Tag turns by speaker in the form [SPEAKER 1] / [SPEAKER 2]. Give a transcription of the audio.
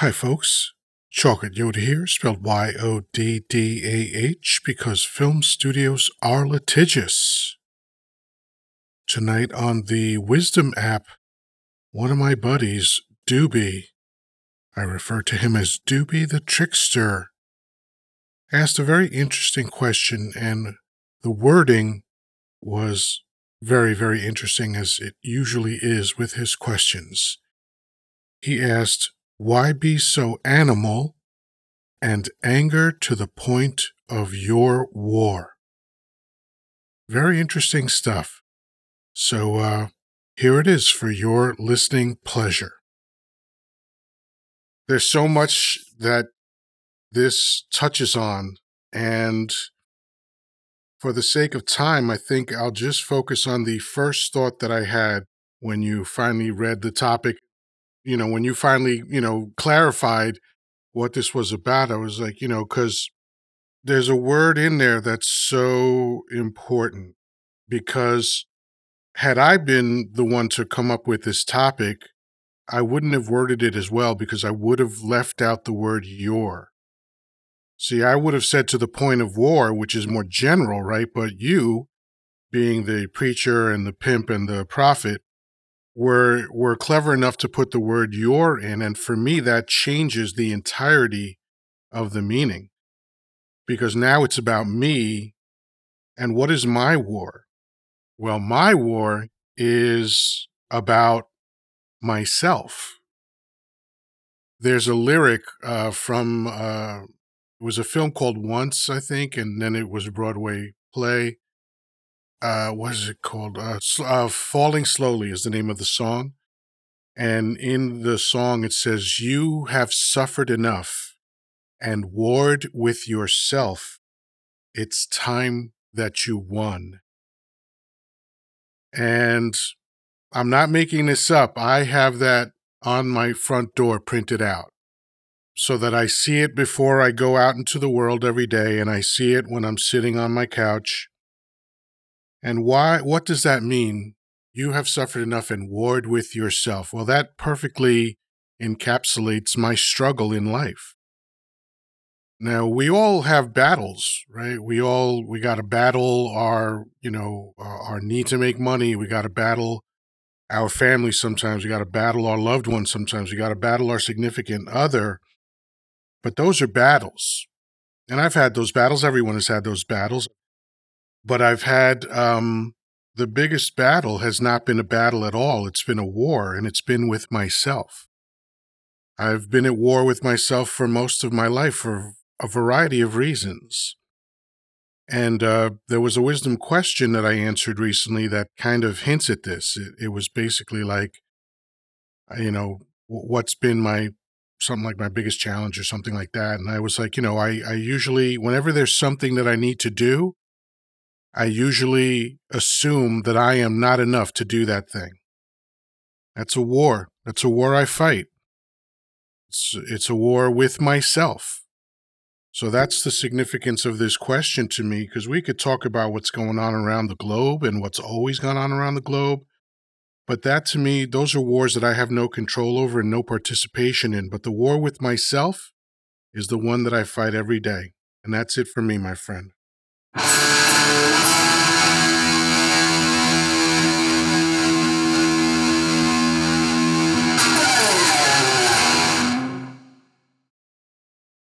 [SPEAKER 1] Hi, folks. Chocolate Yoddah here, spelled Y O D D A H, because film studios are litigious. Tonight on the Wisdom app, one of my buddies, Doobie, I refer to him as Doobie the Trickster, asked a very interesting question, and the wording was very, very interesting, as it usually is with his questions. He asked, Why be so animal and anger to the point of your war? Very interesting stuff. So, uh, here it is for your listening pleasure. There's so much that this touches on, and for the sake of time, I think I'll just focus on the first thought that I had when you finally read the topic. You know, when you finally, you know, clarified what this was about, I was like, you know, because there's a word in there that's so important because had I been the one to come up with this topic, I wouldn't have worded it as well because I would have left out the word your. See, I would have said to the point of war, which is more general, right? But you, being the preacher and the pimp and the prophet, were were clever enough to put the word your in. And for me, that changes the entirety of the meaning. Because now it's about me and what is my war? Well, my war is about myself. There's a lyric uh, from uh, it was a film called Once, I think, and then it was a Broadway play. Uh, what is it called? Uh, uh, Falling Slowly is the name of the song. And in the song, it says, You have suffered enough and warred with yourself. It's time that you won. And I'm not making this up. I have that on my front door printed out so that I see it before I go out into the world every day and I see it when I'm sitting on my couch. And why what does that mean? You have suffered enough and warred with yourself. Well, that perfectly encapsulates my struggle in life. Now, we all have battles, right? We all we got to battle our, you know, our need to make money. We got to battle our family sometimes. We got to battle our loved ones sometimes. We got to battle our significant other but those are battles. And I've had those battles. Everyone has had those battles. But I've had um, the biggest battle has not been a battle at all. It's been a war, and it's been with myself. I've been at war with myself for most of my life for a variety of reasons. And uh, there was a wisdom question that I answered recently that kind of hints at this. It, it was basically like, you know, what's been my something like my biggest challenge or something like that. And I was like, you know, I, I usually, whenever there's something that I need to do, I usually assume that I am not enough to do that thing. That's a war. That's a war I fight. It's, it's a war with myself. So that's the significance of this question to me, because we could talk about what's going on around the globe and what's always gone on around the globe. But that to me, those are wars that I have no control over and no participation in. But the war with myself is the one that I fight every day. And that's it for me, my friend. Yeah.